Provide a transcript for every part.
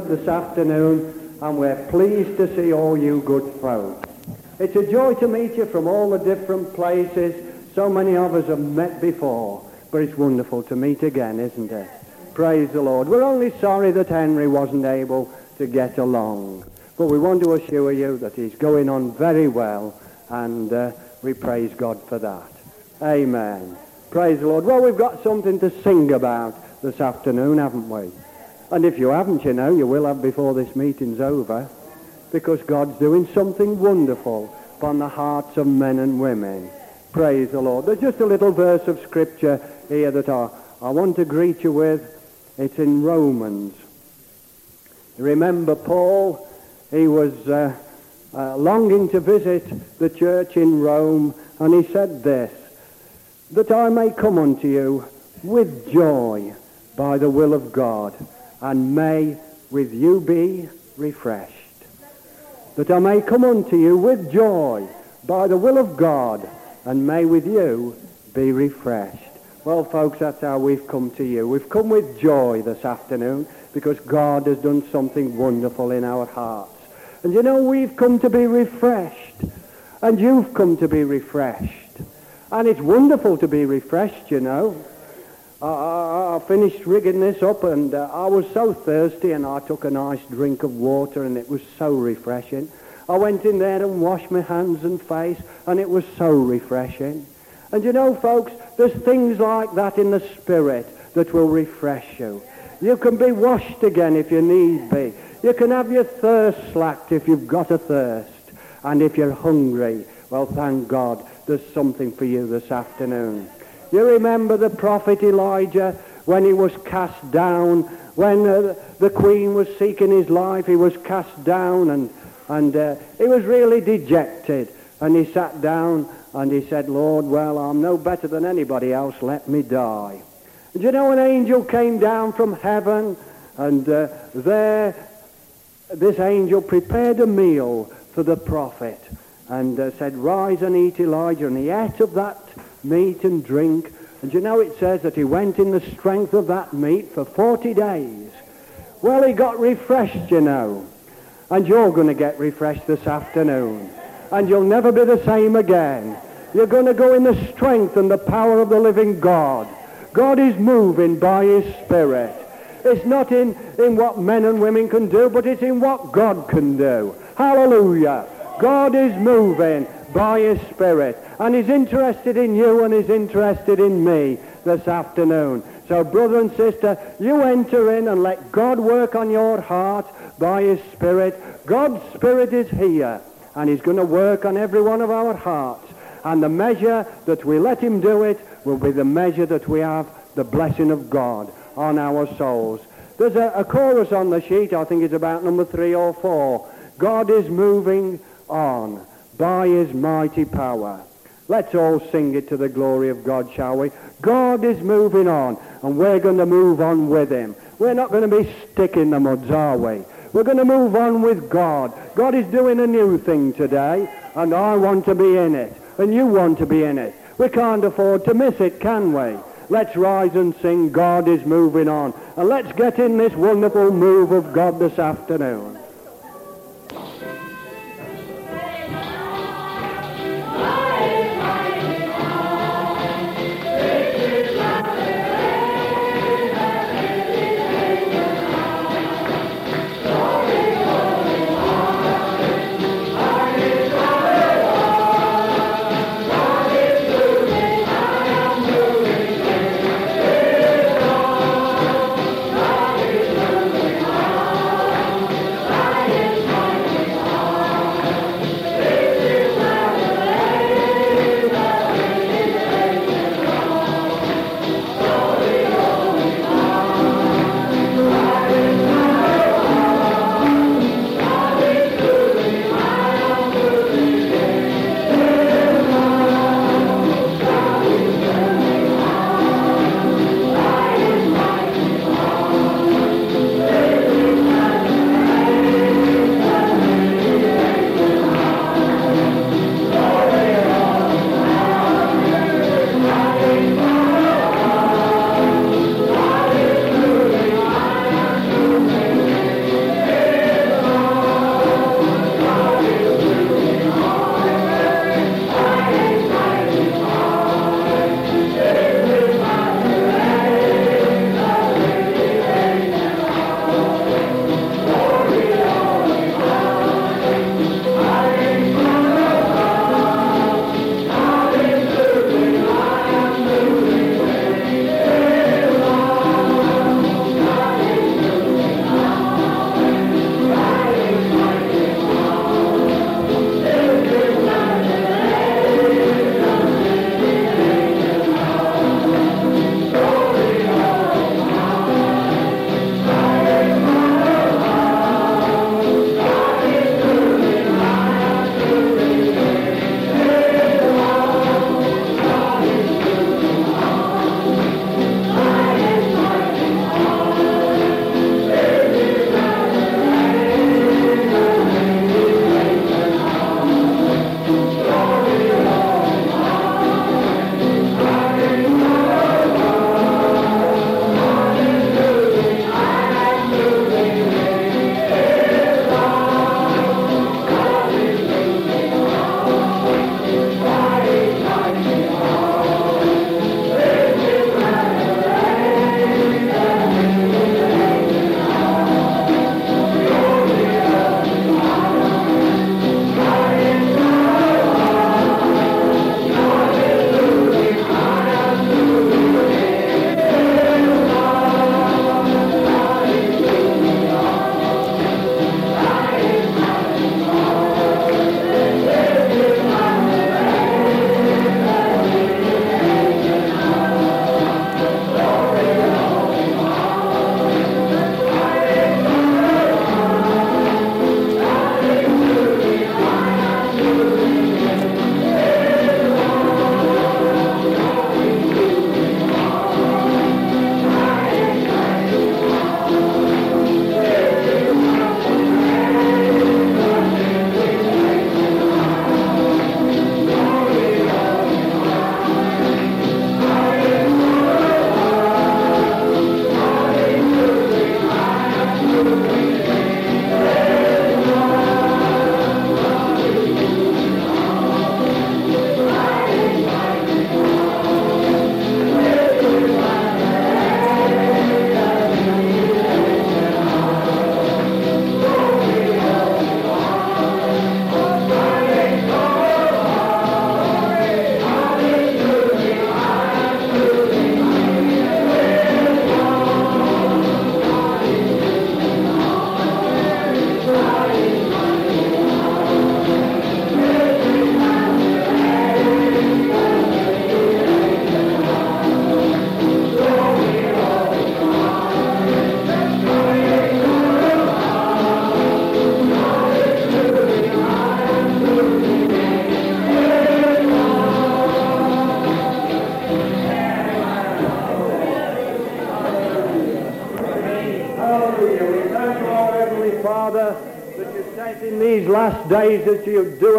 this afternoon, and we're pleased to see all you good folk. It's a joy to meet you from all the different places. So many of us have met before, but it's wonderful to meet again, isn't it? Praise the Lord. We're only sorry that Henry wasn't able to get along, but we want to assure you that he's going on very well, and uh, we praise God for that. Amen. Praise the Lord. Well, we've got something to sing about this afternoon, haven't we? And if you haven't, you know, you will have before this meeting's over, because God's doing something wonderful upon the hearts of men and women. Praise the Lord. There's just a little verse of Scripture here that I, I want to greet you with. It's in Romans. Remember Paul? He was uh, uh, longing to visit the church in Rome, and he said this that I may come unto you with joy by the will of God, and may with you be refreshed. That I may come unto you with joy by the will of God, and may with you be refreshed. Well, folks, that's how we've come to you. We've come with joy this afternoon because God has done something wonderful in our hearts. And you know, we've come to be refreshed. And you've come to be refreshed. And it's wonderful to be refreshed, you know. I, I, finished rigging this up and uh, I was so thirsty and I took a nice drink of water and it was so refreshing. I went in there and washed my hands and face and it was so refreshing. And you know, folks, there's things like that in the spirit that will refresh you. You can be washed again if you need be. You can have your thirst slacked if you've got a thirst. And if you're hungry, well, thank God there's something for you this afternoon. You remember the prophet Elijah when he was cast down, when uh, the queen was seeking his life, he was cast down and, and uh, he was really dejected. And he sat down and he said, Lord, well, I'm no better than anybody else. Let me die. And you know, an angel came down from heaven and uh, there this angel prepared a meal for the prophet and uh, said, Rise and eat Elijah. And he ate of that meat and drink. And you know it says that he went in the strength of that meat for 40 days. Well, he got refreshed, you know. And you're going to get refreshed this afternoon. And you'll never be the same again. You're going to go in the strength and the power of the living God. God is moving by his Spirit. It's not in, in what men and women can do, but it's in what God can do. Hallelujah. God is moving by his Spirit and he's interested in you and he's interested in me this afternoon. So brother and sister, you enter in and let God work on your heart by his Spirit. God's Spirit is here and he's going to work on every one of our hearts. And the measure that we let him do it will be the measure that we have the blessing of God on our souls. There's a, a chorus on the sheet, I think it's about number three or four. God is moving on by his mighty power. Let's all sing it to the glory of God, shall we? God is moving on, and we're going to move on with him. We're not going to be sticking the muds, are we? We're going to move on with God. God is doing a new thing today, and I want to be in it, and you want to be in it. We can't afford to miss it, can we? Let's rise and sing God is moving on. And let's get in this wonderful move of God this afternoon.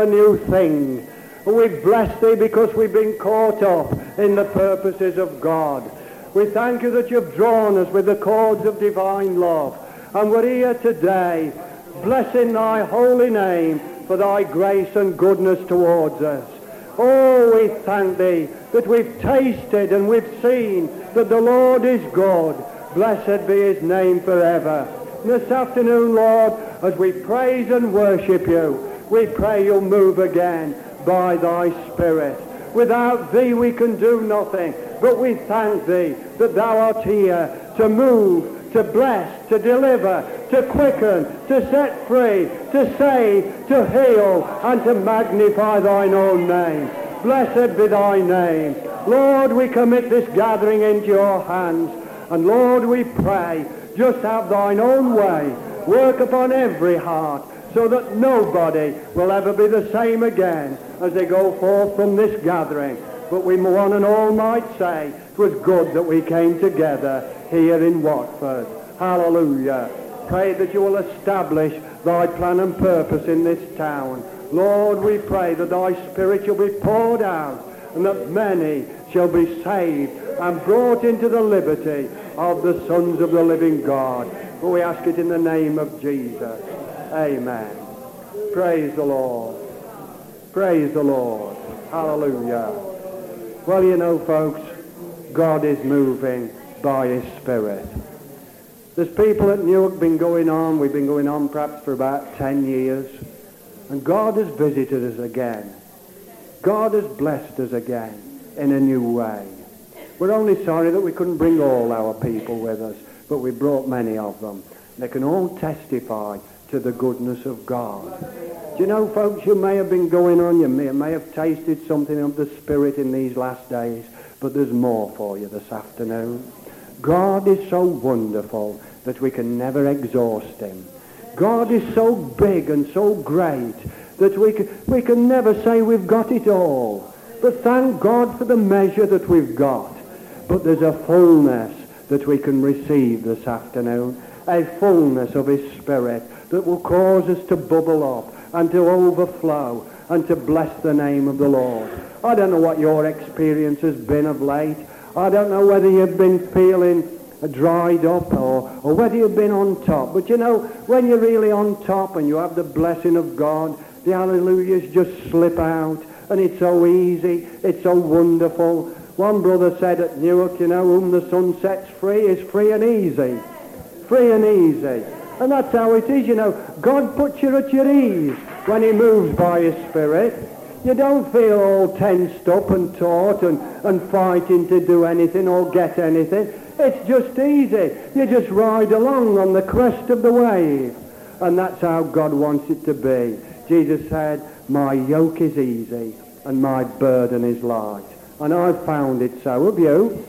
A new thing. We bless thee because we've been caught up in the purposes of God. We thank you that you've drawn us with the cords of divine love. And we're here today, blessing thy holy name for thy grace and goodness towards us. Oh, we thank thee that we've tasted and we've seen that the Lord is good. Blessed be his name forever. This afternoon, Lord, as we praise and worship you, we pray you'll move again by thy Spirit. Without thee we can do nothing, but we thank thee that thou art here to move, to bless, to deliver, to quicken, to set free, to save, to heal, and to magnify thine own name. Blessed be thy name. Lord, we commit this gathering into your hands. And Lord, we pray, just have thine own way. Work upon every heart so that nobody will ever be the same again as they go forth from this gathering. But we one and all might say it was good that we came together here in Watford. Hallelujah. Pray that you will establish thy plan and purpose in this town. Lord, we pray that thy spirit shall be poured out and that many shall be saved and brought into the liberty of the sons of the living God. For we ask it in the name of Jesus. Amen. Praise the Lord. Praise the Lord. Hallelujah. Well, you know, folks, God is moving by his Spirit. There's people at Newark been going on, we've been going on perhaps for about 10 years, and God has visited us again. God has blessed us again in a new way. We're only sorry that we couldn't bring all our people with us, but we brought many of them. They can all testify to the goodness of God. Do you know, folks, you may have been going on, you may, may have tasted something of the Spirit in these last days, but there's more for you this afternoon. God is so wonderful that we can never exhaust him. God is so big and so great that we can, we can never say we've got it all. But thank God for the measure that we've got. But there's a fullness that we can receive this afternoon, a fullness of his Spirit that will cause us to bubble up and to overflow and to bless the name of the Lord. I don't know what your experience has been of late. I don't know whether you've been feeling dried up or, or whether you've been on top. But you know, when you're really on top and you have the blessing of God, the hallelujahs just slip out and it's so easy, it's so wonderful. One brother said at Newark, you know, whom the son sets free is free and easy. Free and easy. And that's how it is, you know. God puts you at your ease when he moves by his Spirit. You don't feel all tensed up and taut and, and fighting to do anything or get anything. It's just easy. You just ride along on the crest of the wave. And that's how God wants it to be. Jesus said, my yoke is easy and my burden is light. And I've found it so. Have you?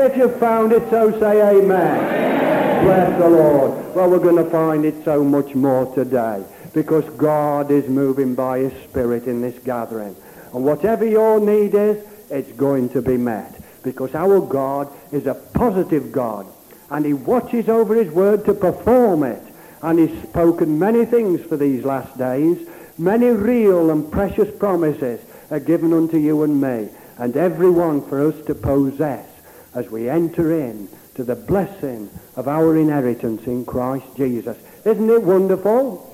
If you've found it so, say amen. amen. Bless the Lord. Well, we're going to find it so much more today because God is moving by his Spirit in this gathering. And whatever your need is, it's going to be met because our God is a positive God and he watches over his word to perform it. And he's spoken many things for these last days. Many real and precious promises are given unto you and me and every one for us to possess as we enter in to the blessing of our inheritance in Christ Jesus. Isn't it wonderful?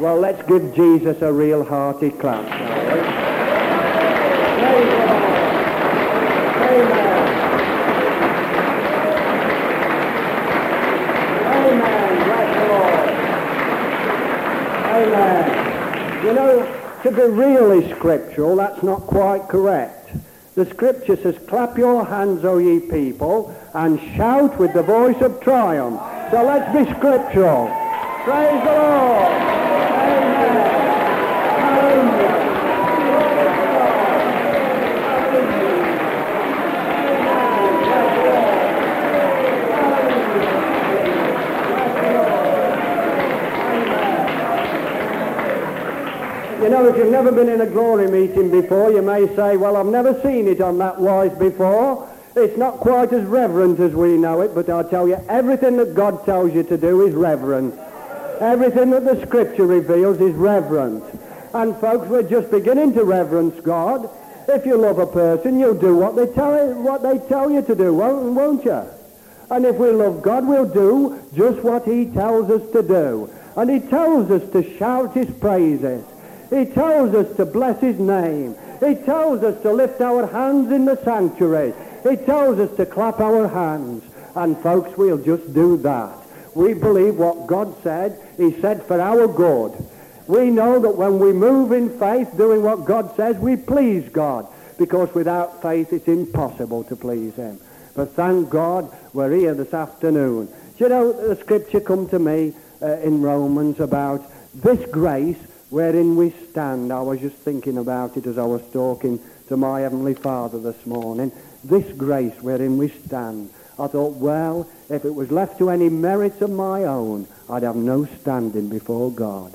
Well, let's give Jesus a real hearty clap. Amen. Amen. You know, to be really scriptural, that's not quite correct. The scripture says, clap your hands, O ye people, and shout with the voice of triumph. So let's be scriptural. Praise the Lord. Know, if you've never been in a glory meeting before, you may say, well, I've never seen it on that wise before. It's not quite as reverent as we know it, but I'll tell you, everything that God tells you to do is reverent. Everything that the Scripture reveals is reverent. And folks, we're just beginning to reverence God. If you love a person, you'll do what they tell you, what they tell you to do, won't, won't you? And if we love God, we'll do just what he tells us to do. And he tells us to shout his praises. He tells us to bless his name. He tells us to lift our hands in the sanctuary. He tells us to clap our hands. And folks, we'll just do that. We believe what God said. He said for our good. We know that when we move in faith, doing what God says, we please God. Because without faith, it's impossible to please him. But thank God we're here this afternoon. Do you know the scripture come to me uh, in Romans about this grace wherein we stand. I was just thinking about it as I was talking to my Heavenly Father this morning. This grace wherein we stand. I thought, well, if it was left to any merits of my own, I'd have no standing before God.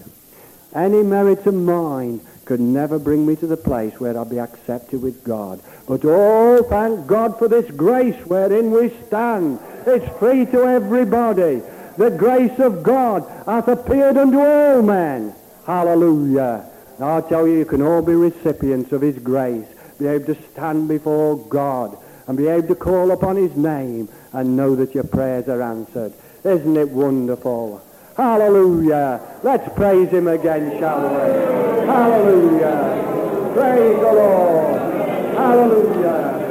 Any merits of mine could never bring me to the place where I'd be accepted with God. But oh, thank God for this grace wherein we stand. It's free to everybody. The grace of God hath appeared unto all men. Hallelujah. I tell you, you can all be recipients of his grace. Be able to stand before God and be able to call upon his name and know that your prayers are answered. Isn't it wonderful? Hallelujah. Let's praise him again, shall we? Hallelujah. Praise the Lord. Hallelujah.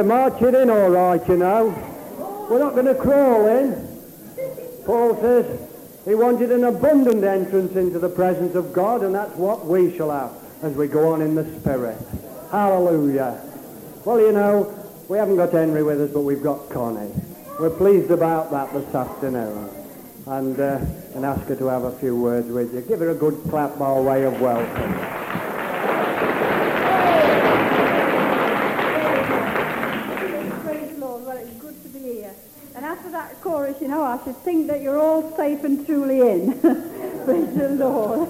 We're marching in all right, you know. We're not going to crawl in. Paul says he wanted an abundant entrance into the presence of God, and that's what we shall have as we go on in the Spirit. Hallelujah. Well, you know, we haven't got Henry with us, but we've got Connie. We're pleased about that this afternoon. And, uh, and ask her to have a few words with you. Give her a good clap by way of welcome. Praise the Lord. Well, it's good to be here. And after that chorus, you know, I should think that you're all safe and truly in. Praise the Lord.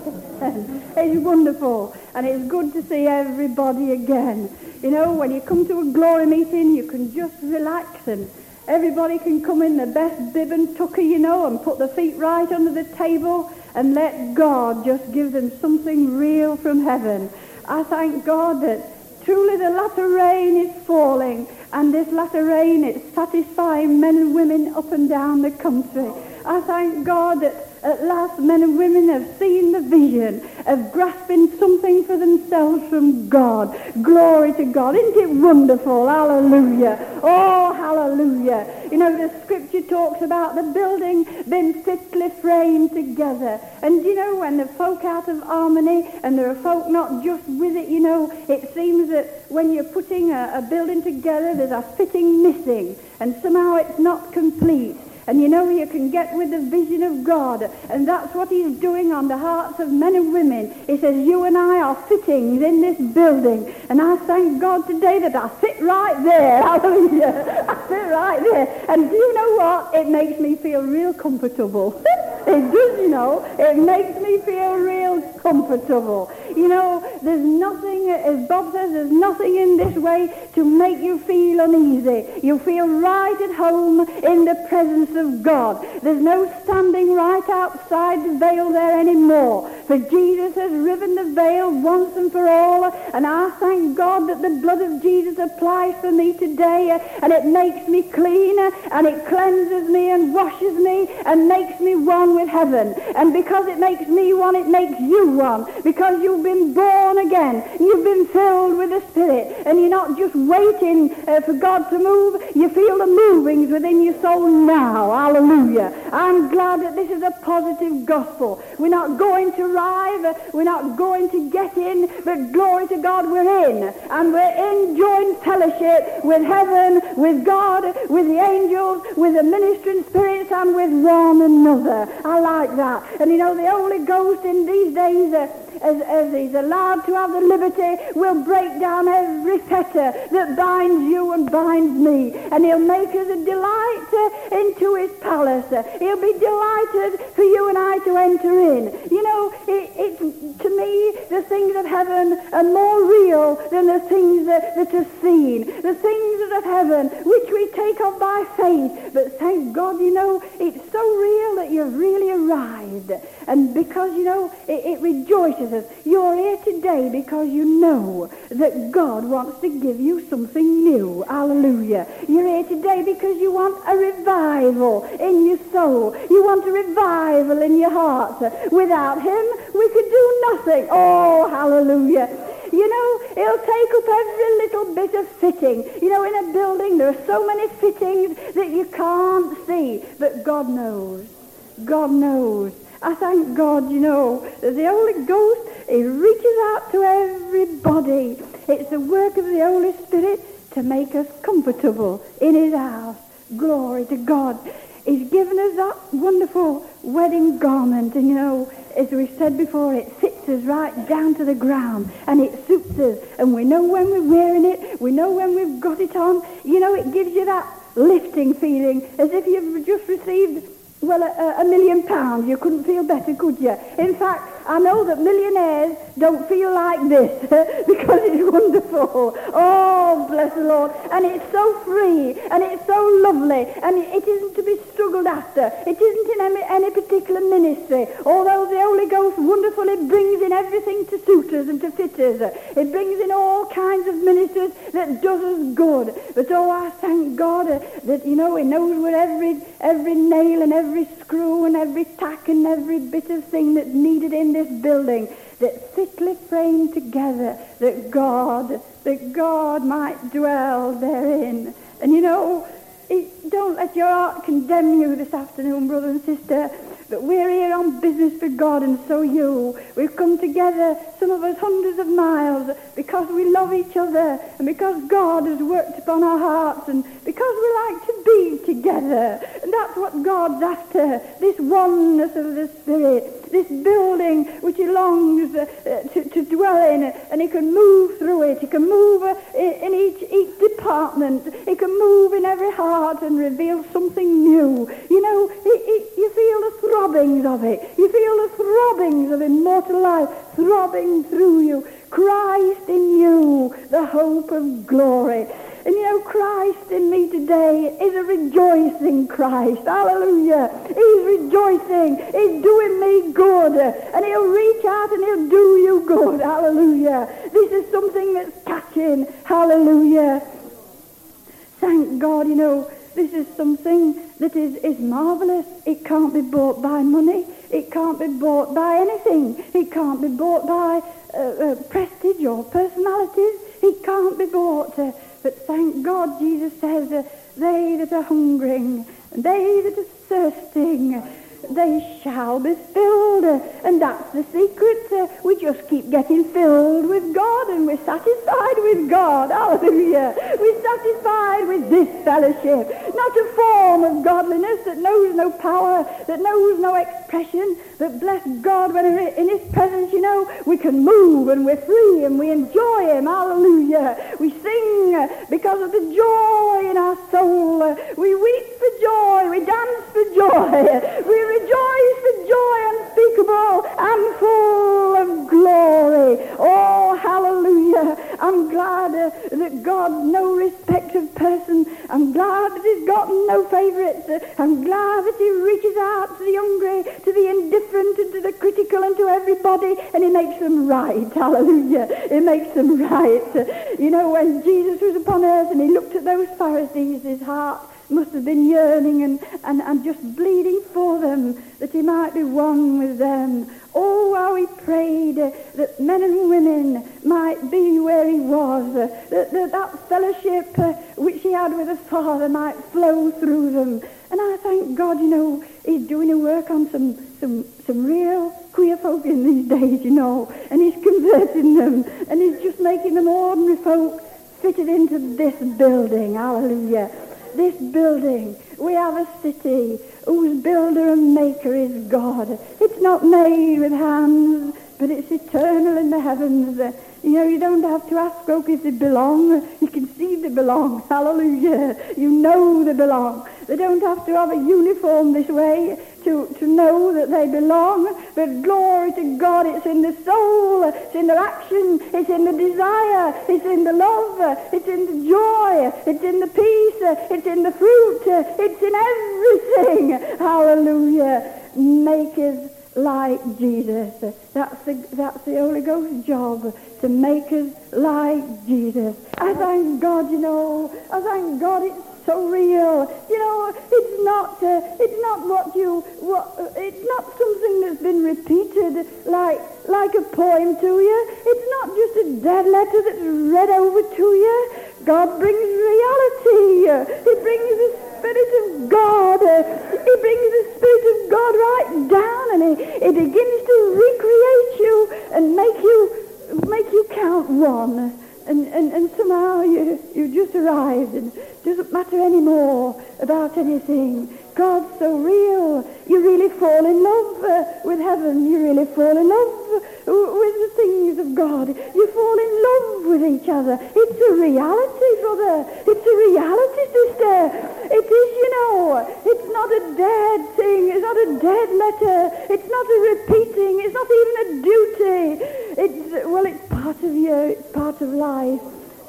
it's wonderful. And it's good to see everybody again. You know, when you come to a glory meeting, you can just relax and everybody can come in the best bib and tucker, you know, and put their feet right under the table and let God just give them something real from heaven. I thank God that truly the latter rain is falling and this latter rain it's satisfying men and women up and down the country. I thank God that at last men and women have seen the vision of grasping something for themselves from God. Glory to God. Isn't it wonderful? Hallelujah. Oh, hallelujah. You know, the scripture talks about the building being fitly framed together. And you know, when the folk out of harmony and there are folk not just with it, you know, it seems that when you're putting a, a building together, there's a fitting missing. And somehow it's not complete. And you know, you can get with the vision of God. And that's what he's doing on the hearts of men and women. He says, you and I are fittings in this building. And I thank God today that I sit right there. Hallelujah. I fit right there. And do you know what? It makes me feel real comfortable. it does, you know. It makes me feel real comfortable. You know, there's nothing, as Bob says, there's nothing in this way to make you feel uneasy. You feel right at home in the presence of God. There's no standing right outside the veil there anymore. For Jesus has riven the veil once and for all. And I thank God that the blood of Jesus applies for me today. And it makes me clean. And it cleanses me and washes me and makes me one with heaven. And because it makes me one, it makes you one. Because you've been born again. You've been filled with the Spirit. And you're not just waiting uh, for God to move. You feel the movings within your soul now. Hallelujah. I'm glad that this is a positive gospel. We're not going to arrive. We're not going to get in. But glory to God, we're in. And we're in joint fellowship with heaven, with God, with the angels, with the ministering spirits, and with one another. I like that. And you know, the Holy Ghost in these days, uh, as, as he's allowed to have the liberty, will break down every fetter that binds you and binds me. And he'll make us a delight uh, into his palace. He'll be delighted for you and I to enter in. You know, it, it, to me, the things of heaven are more real than the things that, that are seen. The things of heaven, which we take on by faith. But thank God, you know, it's so real that you've really arrived. And because, you know, it, it rejoices us. You're here today because you know that God wants to give you something new. Hallelujah. You're here today because you want a revival in your soul. You want a revival in your heart. Without him, we could do nothing. Oh, hallelujah. You know, it'll take up every little bit of fitting. You know, in a building, there are so many fittings that you can't see. But God knows. God knows. I thank God, you know, that the Holy Ghost, He reaches out to everybody. It's the work of the Holy Spirit to make us comfortable in His house. Glory to God. He's given us that wonderful wedding garment, and you know, as we said before, it fits us right down to the ground, and it suits us, and we know when we're wearing it, we know when we've got it on. You know, it gives you that lifting feeling, as if you've just received well, a, a, million pounds. You couldn't feel better, could you? In fact, I know that millionaires don't feel like this because it's wonderful. Oh, bless the Lord. And it's so free and it's so lovely and it isn't to be struggled after. It isn't in any, any particular ministry. Although the Holy Ghost wonderfully brings in everything to suit us and to fit us. It brings in all kinds of ministers that does us good. But oh, I thank God uh, that, you know, he knows where every, every nail and every screw and every tack and every bit of thing that's needed in this this building that fitly framed together that God, that God might dwell therein. And you know, it, don't let your heart condemn you this afternoon, brother and sister. But we're here on business for God, and so you. We've come together, some of us hundreds of miles, because we love each other, and because God has worked upon our hearts, and because we like to be together. And that's what God's after, this oneness of the Spirit, this building which He longs uh, to, to dwell in, and He can move through it. He can move uh, in each, each department. He can move in every heart and reveal something new. You know, you feel the throbbings of it. You feel the throbbings of immortal life throbbing through you. Christ in you, the hope of glory. And you know, Christ in me today is a rejoicing Christ. Hallelujah. He's rejoicing. He's doing me good. And he'll reach out and he'll do you good. Hallelujah. This is something that's catching. Hallelujah. Thank God, you know, this is something that is, is marvelous. It can't be bought by money. It can't be bought by anything. It can't be bought by uh, uh, prestige or personalities. It can't be bought. Uh, but thank God, Jesus says, they that are hungering, they that are thirsting, they shall be filled. And that's the secret. Uh, we just keep getting filled with God and we're satisfied with God. Hallelujah. We're satisfied with this fellowship. Not a form of godliness that knows no power, that knows no expression, but bless God when we're in his presence, you know, we can move and we're free and we enjoy him. Hallelujah. We sing because of the joy in our soul. We weep for joy. We dance for joy. We rejoice with joy unspeakable and full of glory. Oh, hallelujah. I'm glad uh, that God's no respect of person. I'm glad that he's got no favorites. I'm glad that he reaches out to the hungry, to the indifferent, and to the critical, and to everybody, and he makes them right. Hallelujah. He makes them right. You know, when Jesus was upon earth and he looked at those Pharisees, his heart must have been yearning and, and, and just bleeding for them, that he might be one with them. Oh, how he prayed uh, that men and women might be where he was, uh, that, that that fellowship uh, which he had with the Father might flow through them. And I thank God, you know, he's doing a work on some, some, some real queer folk in these days, you know, and he's converting them, and he's just making them ordinary folk fitted into this building. Hallelujah this building. We have a city whose builder and maker is God. It's not made with hands, but it's eternal in the heavens. You know, you don't have to ask folk if they belong. You can see they belong. Hallelujah. You know they belong. They don't have to have a uniform this way to, to know that they belong. But glory to God, it's in the soul, it's in the action, it's in the desire, it's in the love, it's in the joy, it's in the peace, it's in the fruit, it's in everything. Hallelujah. Make us like Jesus. That's the, that's the Holy Ghost's job, to make us like Jesus. I thank God, you know, I thank God it's so real. You know, it's not, uh, it's not what you, what, uh, it's not something that's been repeated like, like a poem to you. It's not just a dead letter that's read over to you. God brings reality. He brings the Spirit of God. He brings the Spirit of God right down and he, he begins to recreate you and make you, make you count one. And, and, and somehow you, you just arrived and it doesn't matter anymore about anything. God's so real. You fall in love uh, with heaven. You really fall in love with the things of God. You fall in love with each other. It's a reality, brother. It's a reality, sister. It is, you know. It's not a dead thing. It's not a dead letter. It's not a repeating. It's not even a duty. It's, well, it's part of you. It's part of life.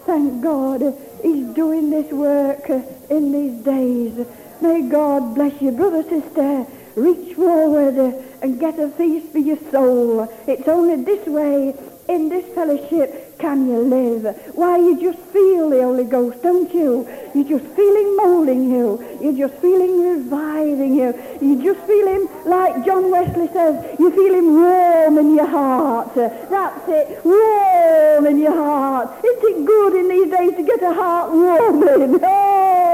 Thank God he's doing this work in these days. May God bless you, brother, sister. Reach forward and get a feast for your soul. It's only this way, in this fellowship, can you live? Why, you just feel the Holy Ghost, don't you? You just feel him moulding you. You just feel him reviving you. You just feel him, like John Wesley says, you feel him warm in your heart. That's it, warm in your heart. Isn't it good in these days to get a heart warming?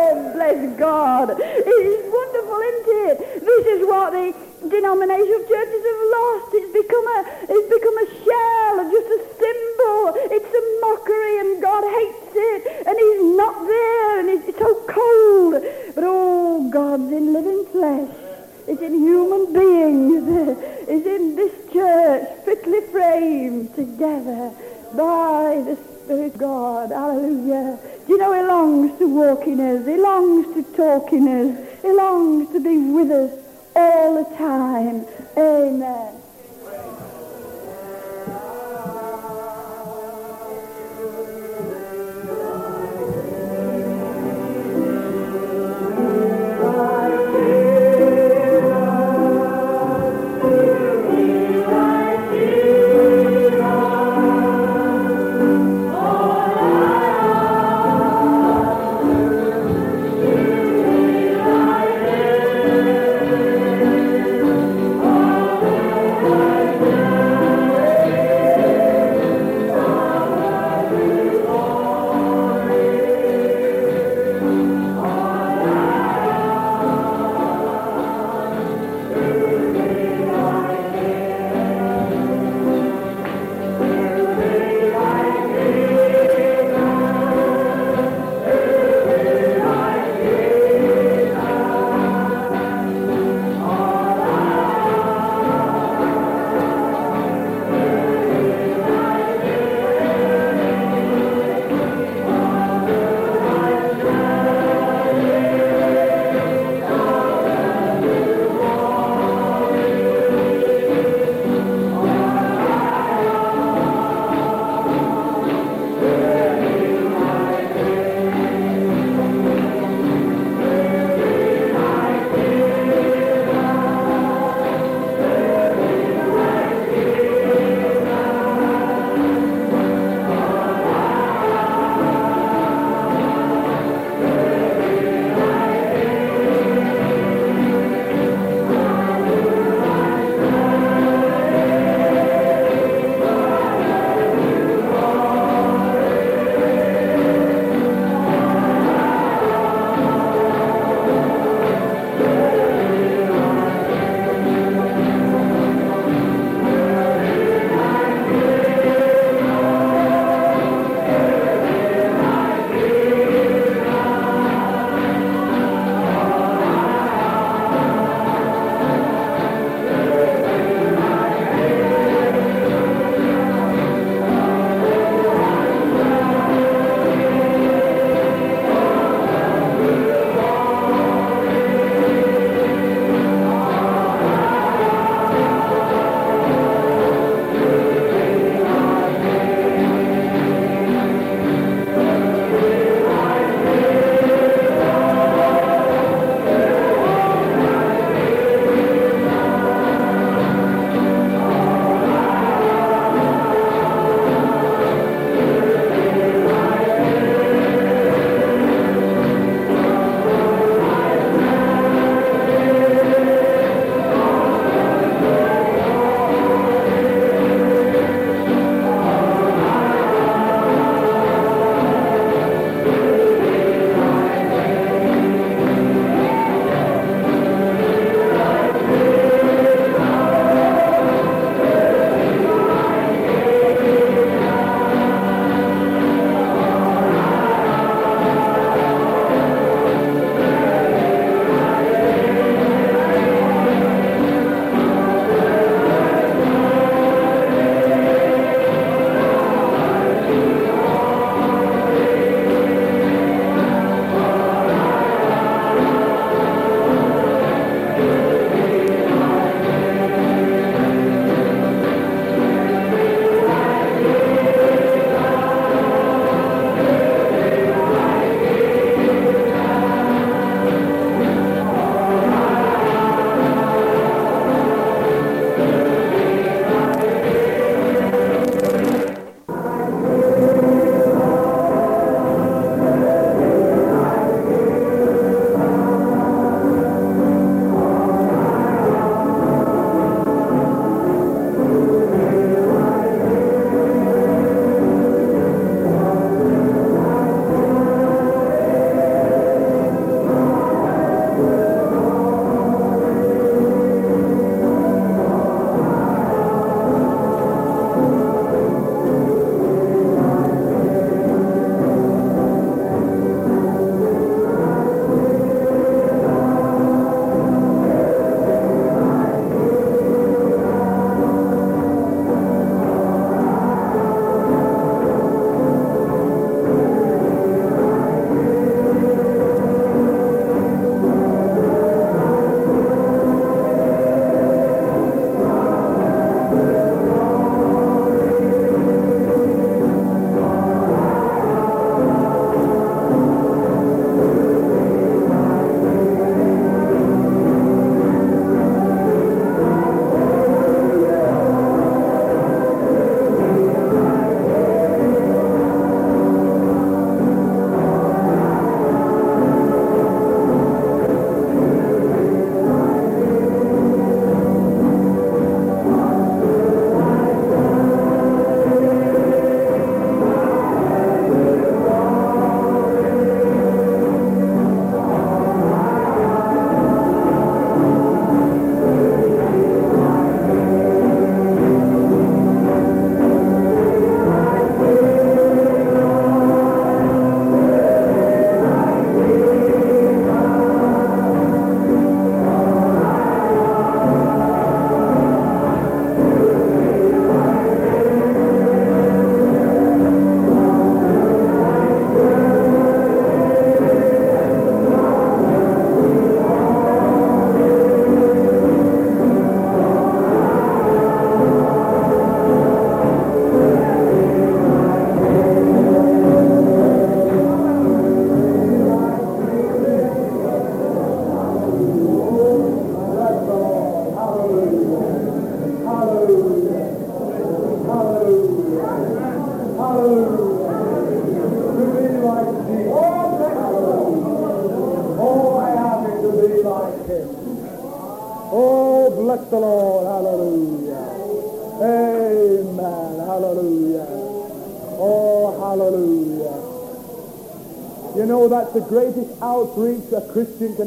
Oh, bless God. It is wonderful, isn't it? This is what the denominational churches have lost. It's become a, it's become a shell, just a symbol. It's a mockery, and God hates it, and He's not there, and it's so cold. But oh, God's in living flesh. It's in human beings. It's in this church, fitly framed together by the Spirit God. Hallelujah. Do you know He longs to walk in us? He longs to talk in us. He longs to be with us all the time. Amen.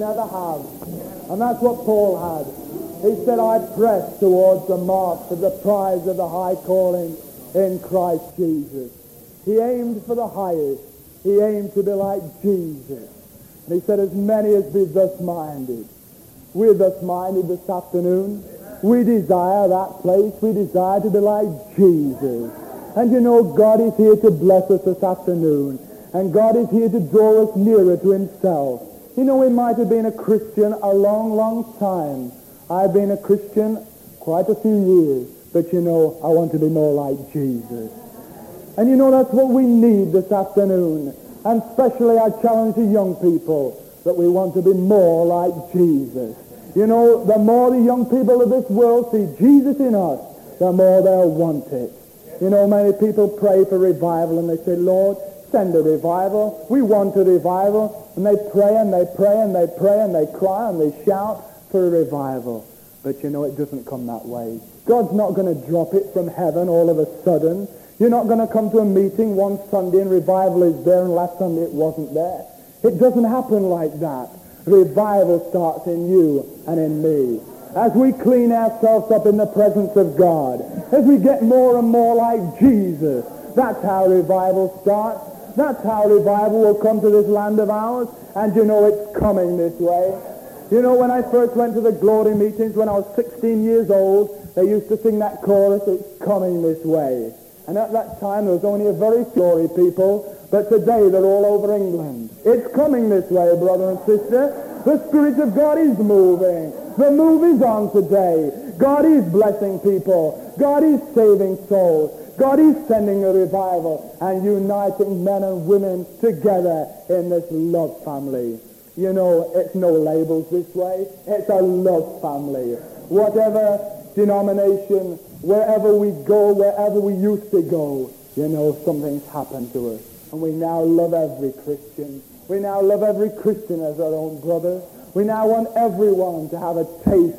Ever have. And that's what Paul had. He said, I press towards the mark for the prize of the high calling in Christ Jesus. He aimed for the highest. He aimed to be like Jesus. And he said, as many as be thus minded. We're thus minded this afternoon. We desire that place. We desire to be like Jesus. And you know, God is here to bless us this afternoon. And God is here to draw us nearer to himself. You know, we might have been a Christian a long, long time. I've been a Christian quite a few years. But you know, I want to be more like Jesus. And you know, that's what we need this afternoon. And especially I challenge the young people that we want to be more like Jesus. You know, the more the young people of this world see Jesus in us, the more they'll want it. You know, many people pray for revival and they say, Lord, send a revival. We want a revival. And they pray and they pray and they pray and they cry and they shout for a revival. But you know, it doesn't come that way. God's not going to drop it from heaven all of a sudden. You're not going to come to a meeting one Sunday and revival is there and last Sunday it wasn't there. It doesn't happen like that. Revival starts in you and in me. As we clean ourselves up in the presence of God, as we get more and more like Jesus, that's how revival starts. That's how revival will come to this land of ours. And you know it's coming this way. You know, when I first went to the glory meetings when I was 16 years old, they used to sing that chorus, it's coming this way. And at that time, there was only a very few people, but today they're all over England. It's coming this way, brother and sister. The Spirit of God is moving. The move is on today. God is blessing people. God is saving souls. God is sending a revival and uniting men and women together in this love family. You know, it's no labels this way. It's a love family. Whatever denomination, wherever we go, wherever we used to go, you know, something's happened to us. And we now love every Christian. We now love every Christian as our own brother. We now want everyone to have a taste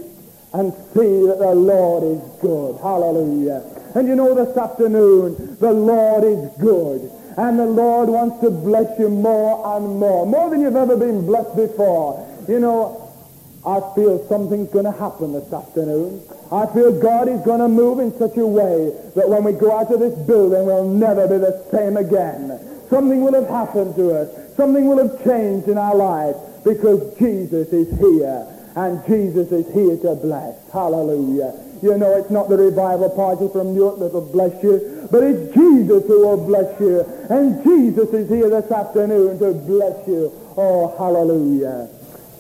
and see that the Lord is good. Hallelujah. And you know this afternoon, the Lord is good. And the Lord wants to bless you more and more. More than you've ever been blessed before. You know, I feel something's going to happen this afternoon. I feel God is going to move in such a way that when we go out of this building, we'll never be the same again. Something will have happened to us. Something will have changed in our lives because Jesus is here. And Jesus is here to bless. Hallelujah. You know, it's not the revival party from Newark that will bless you, but it's Jesus who will bless you. And Jesus is here this afternoon to bless you. Oh, hallelujah.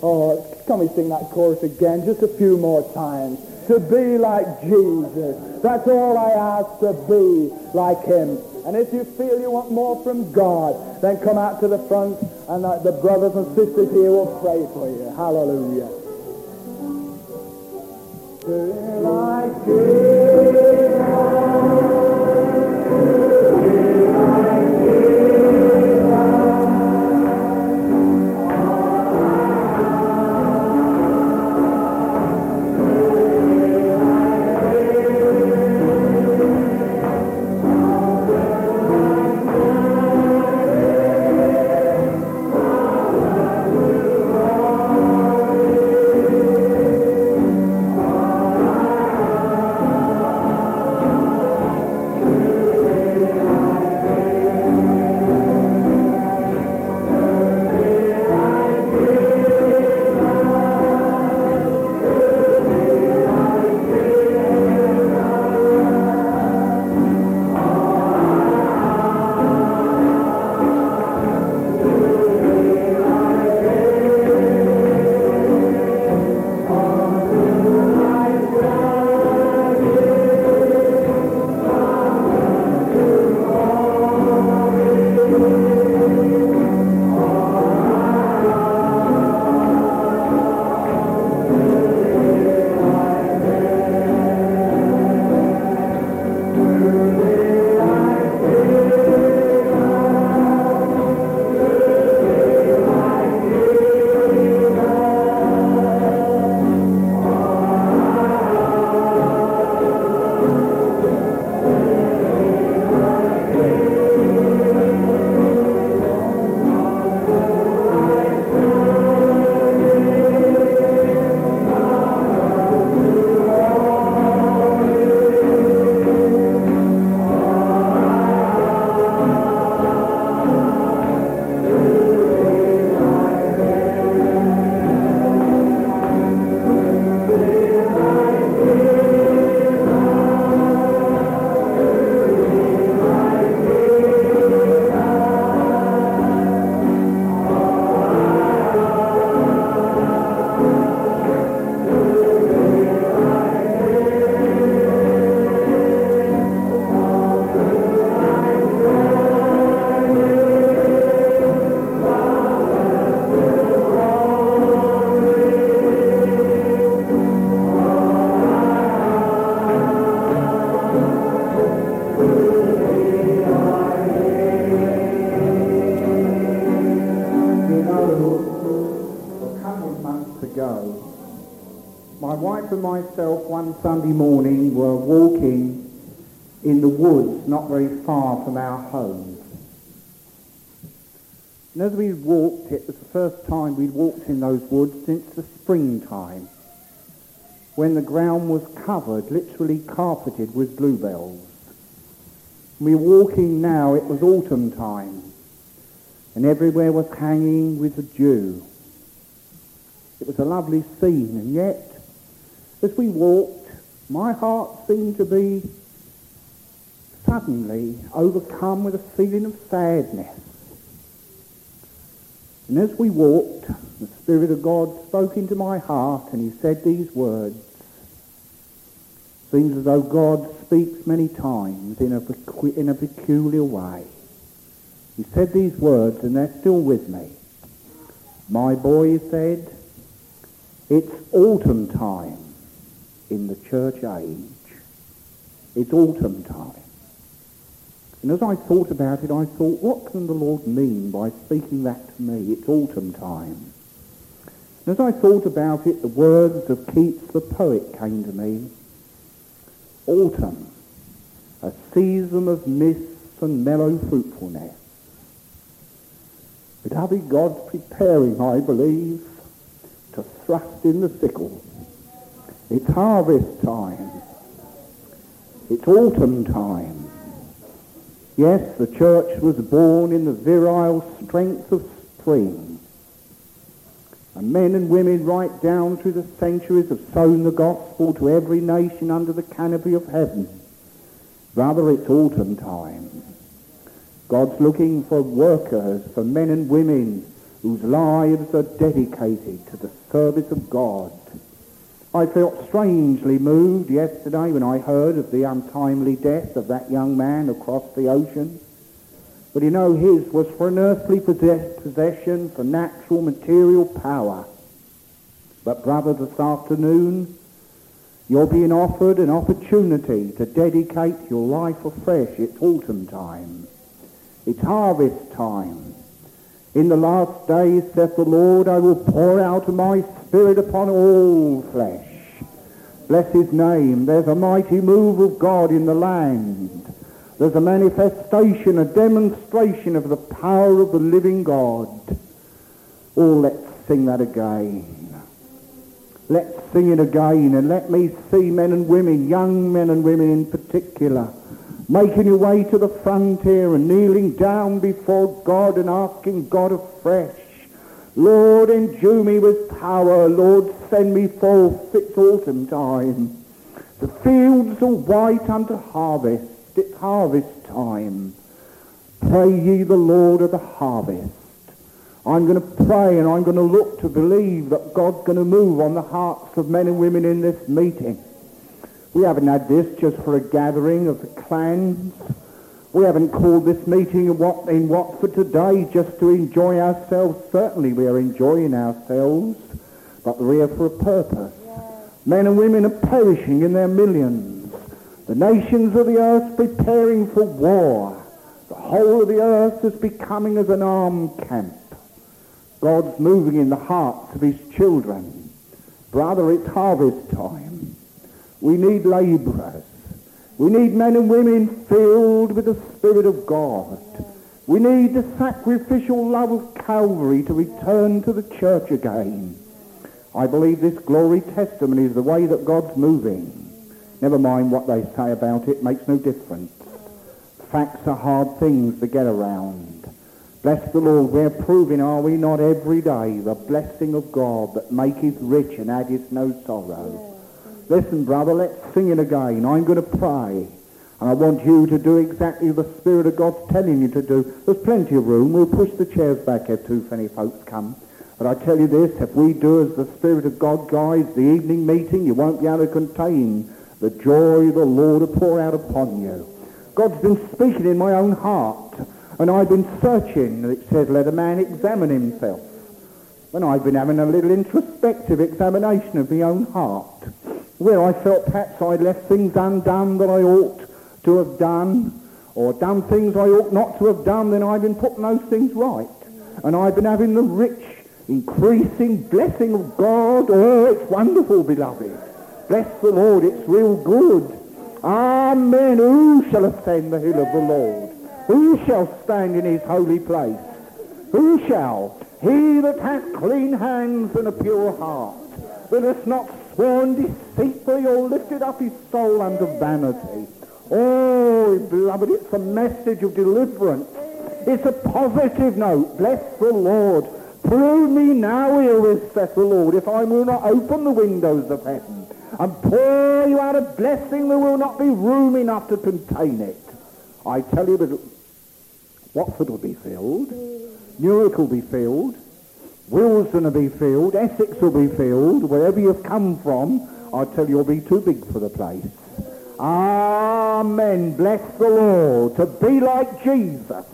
Oh, can we sing that chorus again just a few more times? To be like Jesus. That's all I ask, to be like him. And if you feel you want more from God, then come out to the front and uh, the brothers and sisters here will pray for you. Hallelujah. Like and woods since the springtime, when the ground was covered, literally carpeted with bluebells. We were walking now, it was autumn time, and everywhere was hanging with the dew. It was a lovely scene, and yet, as we walked, my heart seemed to be suddenly overcome with a feeling of sadness. And as we walked, the Spirit of God spoke into my heart and he said these words. Seems as though God speaks many times in a, in a peculiar way. He said these words and they're still with me. My boy, said, it's autumn time in the church age. It's autumn time. And as I thought about it, I thought, what can the Lord mean by speaking that to me? It's autumn time. And as I thought about it, the words of Keats the poet came to me. Autumn, a season of mists and mellow fruitfulness. Beloved, God's preparing, I believe, to thrust in the sickle. It's harvest time. It's autumn time. Yes, the church was born in the virile strength of spring. And men and women right down through the centuries have sown the gospel to every nation under the canopy of heaven. Rather, it's autumn time. God's looking for workers, for men and women whose lives are dedicated to the service of God. I felt strangely moved yesterday when I heard of the untimely death of that young man across the ocean. But you know, his was for an earthly possession, for natural material power. But brother, this afternoon, you're being offered an opportunity to dedicate your life afresh. It's autumn time. It's harvest time. In the last days, saith the Lord, I will pour out my Spirit upon all flesh. Bless his name. There's a mighty move of God in the land. There's a manifestation, a demonstration of the power of the living God. Oh, let's sing that again. Let's sing it again and let me see men and women, young men and women in particular, making your way to the frontier and kneeling down before God and asking God afresh Lord, endue me with power. Lord, send me forth. It's autumn time. The fields are white unto harvest. It's harvest time. Pray ye the Lord of the harvest. I'm going to pray and I'm going to look to believe that God's going to move on the hearts of men and women in this meeting. We haven't had this just for a gathering of the clans. We haven't called this meeting in, Wat- in Watford today just to enjoy ourselves. Certainly we are enjoying ourselves, but we're here for a purpose. Men and women are perishing in their millions. The nations of the earth preparing for war. The whole of the earth is becoming as an armed camp. God's moving in the hearts of his children. Brother, it's harvest time. We need laborers. We need men and women filled with the Spirit of God. We need the sacrificial love of Calvary to return to the church again. I believe this glory testimony is the way that God's moving. Never mind what they say about it, makes no difference. Facts are hard things to get around. Bless the Lord, we're proving, are we not, every day the blessing of God that maketh rich and addeth no sorrow. Listen, brother, let's sing it again. I'm going to pray. And I want you to do exactly the Spirit of God's telling you to do. There's plenty of room. We'll push the chairs back if too many folks come. But I tell you this, if we do as the Spirit of God guides the evening meeting, you won't be able to contain the joy the Lord to pour out upon you. God's been speaking in my own heart. And I've been searching. It says, let a man examine himself. And I've been having a little introspective examination of my own heart where I felt perhaps I'd left things undone that I ought to have done, or done things I ought not to have done, then I've been putting those things right. And I've been having the rich, increasing blessing of God. Oh, it's wonderful, beloved. Bless the Lord, it's real good. Amen. Who shall ascend the hill of the Lord? Who shall stand in his holy place? Who shall? He that hath clean hands and a pure heart, that not sworn deceitfully or lifted up his soul unto vanity. Oh, beloved, it's a message of deliverance. It's a positive note. Bless the Lord. Prove me now, herewith, saith the Lord, if I will not open the windows of heaven and pour you out a blessing, there will not be room enough to contain it. I tell you that Watford will be filled, Newark will be filled, Willesden will be filled, Essex will be filled, wherever you've come from, I tell you, you'll be too big for the place. Amen. Bless the Lord. To be like Jesus.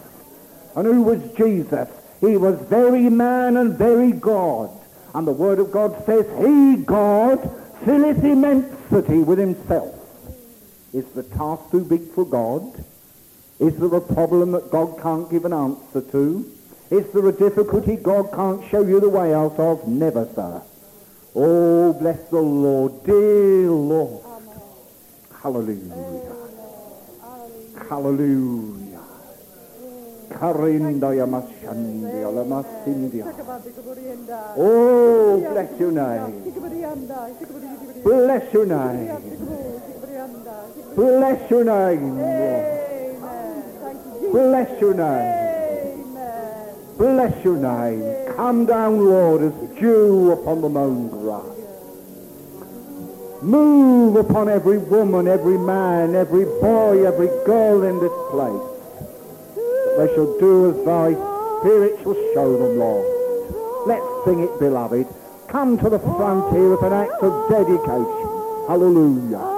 And who was Jesus? He was very man and very God. And the Word of God says, He, God, filleth immensity with himself. Is the task too big for God? Is there a problem that God can't give an answer to? Is there a difficulty God can't show you the way out of? Never, sir. Oh, bless the Lord, dear Lord. Hallelujah. Hallelujah. Karinda yamashandia lamasindia. Oh, bless your name. Bless your name. Bless your name. Bless your name. Bless your name. Come down, Lord, as dew upon the mown grass. Move upon every woman, every man, every boy, every girl in this place. That they shall do as thy spirit shall show them, Lord. Let's sing it, beloved. Come to the front here with an act of dedication. Hallelujah.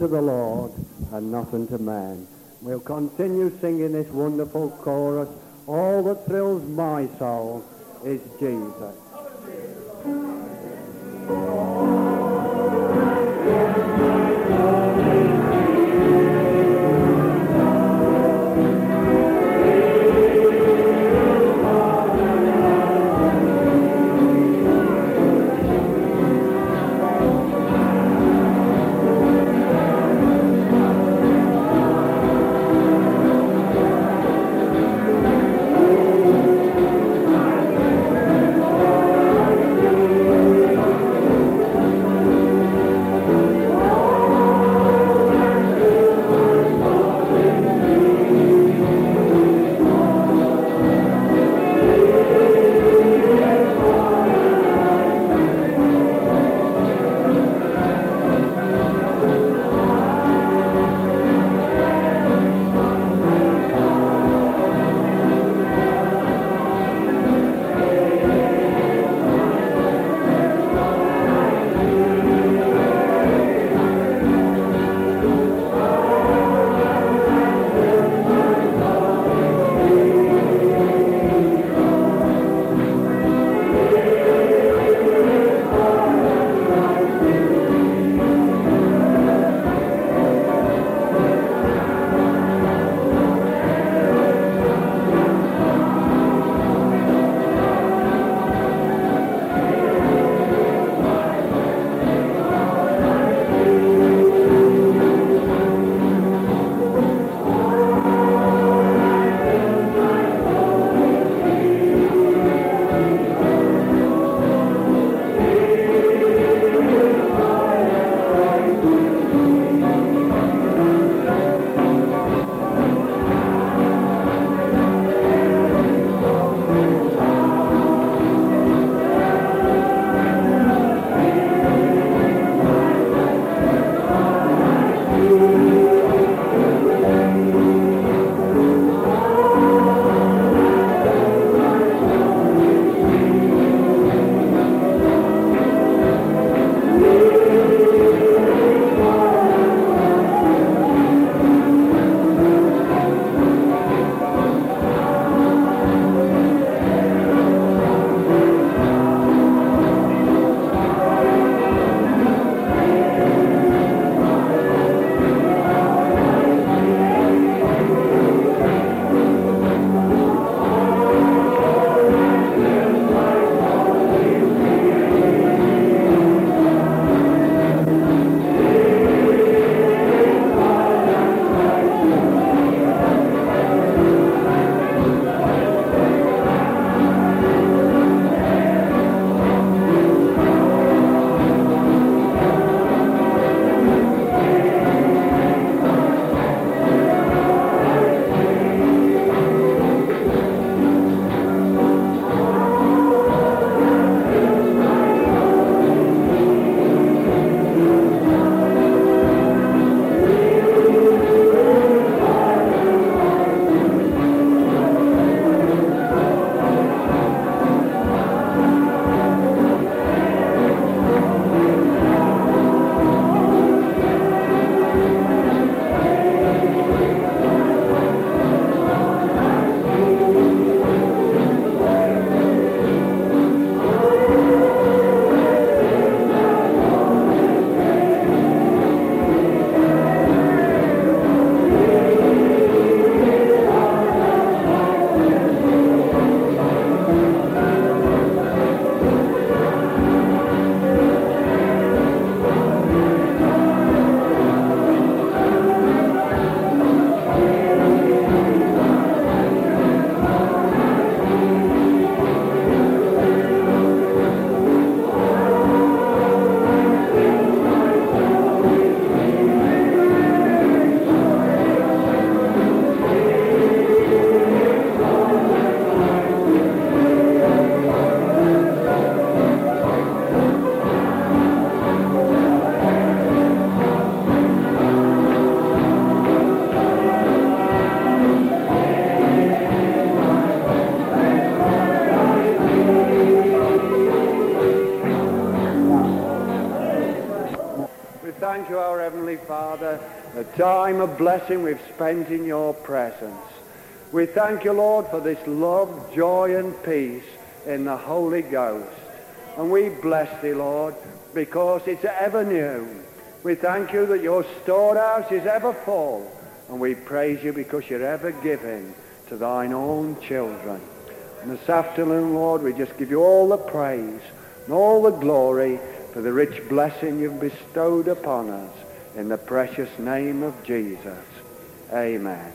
Unto the Lord and not unto man. We'll continue singing this wonderful chorus. All that thrills my soul is Jesus. Blessing we've spent in your presence. We thank you, Lord, for this love, joy, and peace in the Holy Ghost. And we bless thee, Lord, because it's ever new. We thank you that your storehouse is ever full. And we praise you because you're ever giving to thine own children. And this afternoon, Lord, we just give you all the praise and all the glory for the rich blessing you've bestowed upon us. In the precious name of Jesus. Amen.